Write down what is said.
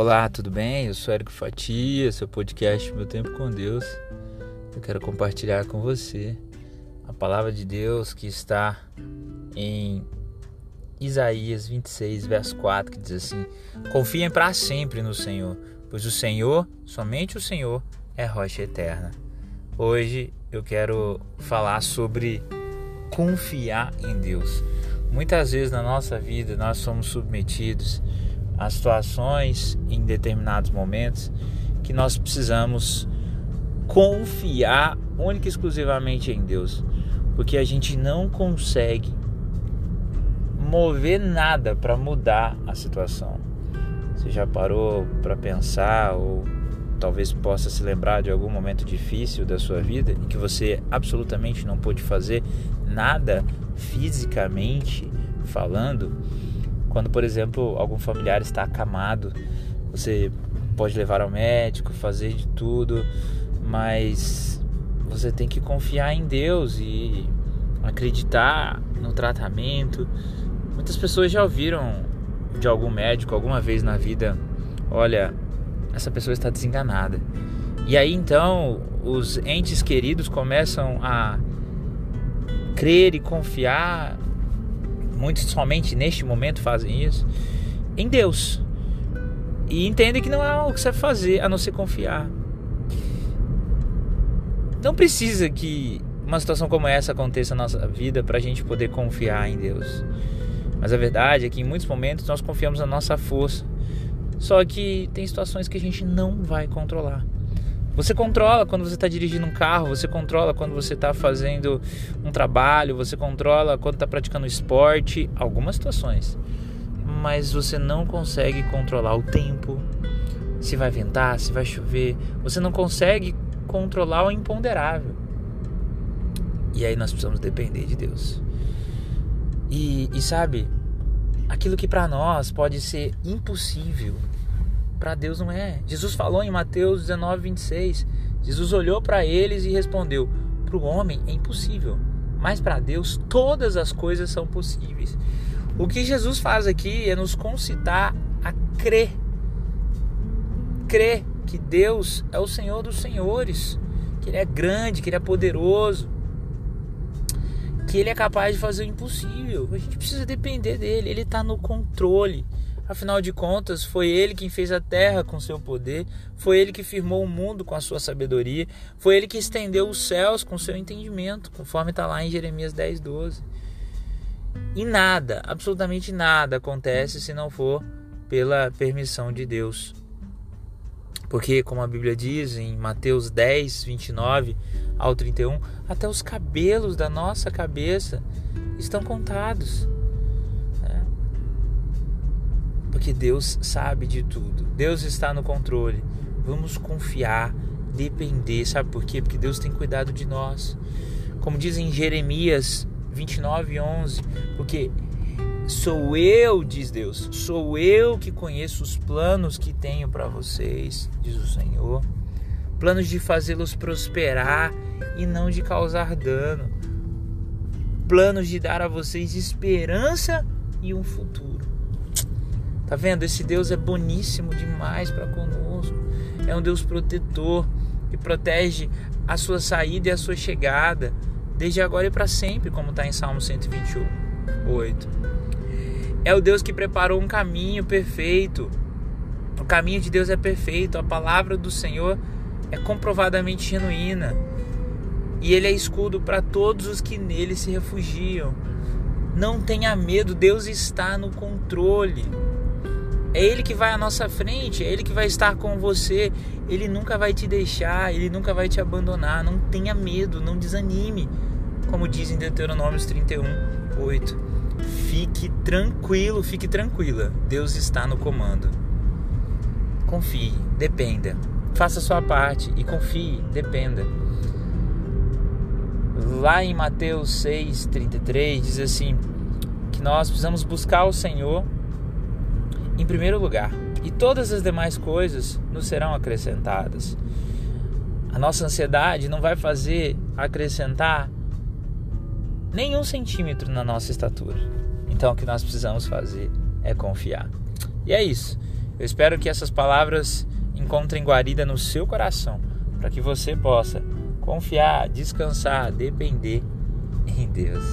Olá, tudo bem? Eu sou Érico Fatia, seu podcast Meu Tempo com Deus. Eu quero compartilhar com você a palavra de Deus que está em Isaías 26, verso 4, que diz assim: Confiem para sempre no Senhor, pois o Senhor, somente o Senhor, é rocha eterna. Hoje eu quero falar sobre confiar em Deus. Muitas vezes na nossa vida nós somos submetidos as situações em determinados momentos que nós precisamos confiar única e exclusivamente em Deus, porque a gente não consegue mover nada para mudar a situação. Você já parou para pensar ou talvez possa se lembrar de algum momento difícil da sua vida em que você absolutamente não pôde fazer nada fisicamente falando? Quando, por exemplo, algum familiar está acamado, você pode levar ao médico, fazer de tudo, mas você tem que confiar em Deus e acreditar no tratamento. Muitas pessoas já ouviram de algum médico alguma vez na vida: olha, essa pessoa está desenganada. E aí então os entes queridos começam a crer e confiar muitos somente neste momento fazem isso, em Deus. E entendem que não há o que você fazer a não ser confiar. Não precisa que uma situação como essa aconteça na nossa vida para a gente poder confiar em Deus. Mas a verdade é que em muitos momentos nós confiamos na nossa força. Só que tem situações que a gente não vai controlar. Você controla quando você está dirigindo um carro, você controla quando você está fazendo um trabalho, você controla quando está praticando esporte, algumas situações. Mas você não consegue controlar o tempo, se vai ventar, se vai chover. Você não consegue controlar o imponderável. E aí nós precisamos depender de Deus. E, e sabe, aquilo que para nós pode ser impossível, para Deus não é. Jesus falou em Mateus 19, 26. Jesus olhou para eles e respondeu: Para o homem é impossível, mas para Deus todas as coisas são possíveis. O que Jesus faz aqui é nos concitar a crer. Crer que Deus é o Senhor dos Senhores, que Ele é grande, que Ele é poderoso, que Ele é capaz de fazer o impossível. A gente precisa depender dele, Ele está no controle. Afinal de contas, foi ele quem fez a terra com seu poder, foi ele que firmou o mundo com a sua sabedoria, foi ele que estendeu os céus com seu entendimento, conforme está lá em Jeremias 10, 12. E nada, absolutamente nada acontece se não for pela permissão de Deus. Porque, como a Bíblia diz em Mateus 10, 29 ao 31, até os cabelos da nossa cabeça estão contados porque Deus sabe de tudo. Deus está no controle. Vamos confiar, depender, sabe por quê? Porque Deus tem cuidado de nós. Como diz em Jeremias 29, 11, porque sou eu, diz Deus, sou eu que conheço os planos que tenho para vocês, diz o Senhor. Planos de fazê-los prosperar e não de causar dano. Planos de dar a vocês esperança e um futuro. Tá vendo? Esse Deus é boníssimo demais para conosco. É um Deus protetor que protege a sua saída e a sua chegada, desde agora e para sempre, como está em Salmo 121, 8. É o Deus que preparou um caminho perfeito. O caminho de Deus é perfeito, a palavra do Senhor é comprovadamente genuína. E ele é escudo para todos os que nele se refugiam. Não tenha medo, Deus está no controle. É Ele que vai à nossa frente, é Ele que vai estar com você. Ele nunca vai te deixar, Ele nunca vai te abandonar. Não tenha medo, não desanime. Como diz em Deuteronômio 31, 8. Fique tranquilo, fique tranquila. Deus está no comando. Confie, dependa. Faça a sua parte e confie, dependa. Lá em Mateus 6,33 diz assim: que nós precisamos buscar o Senhor em primeiro lugar, e todas as demais coisas nos serão acrescentadas. A nossa ansiedade não vai fazer acrescentar nenhum centímetro na nossa estatura. Então o que nós precisamos fazer é confiar. E é isso. Eu espero que essas palavras encontrem guarida no seu coração, para que você possa confiar, descansar, depender em Deus.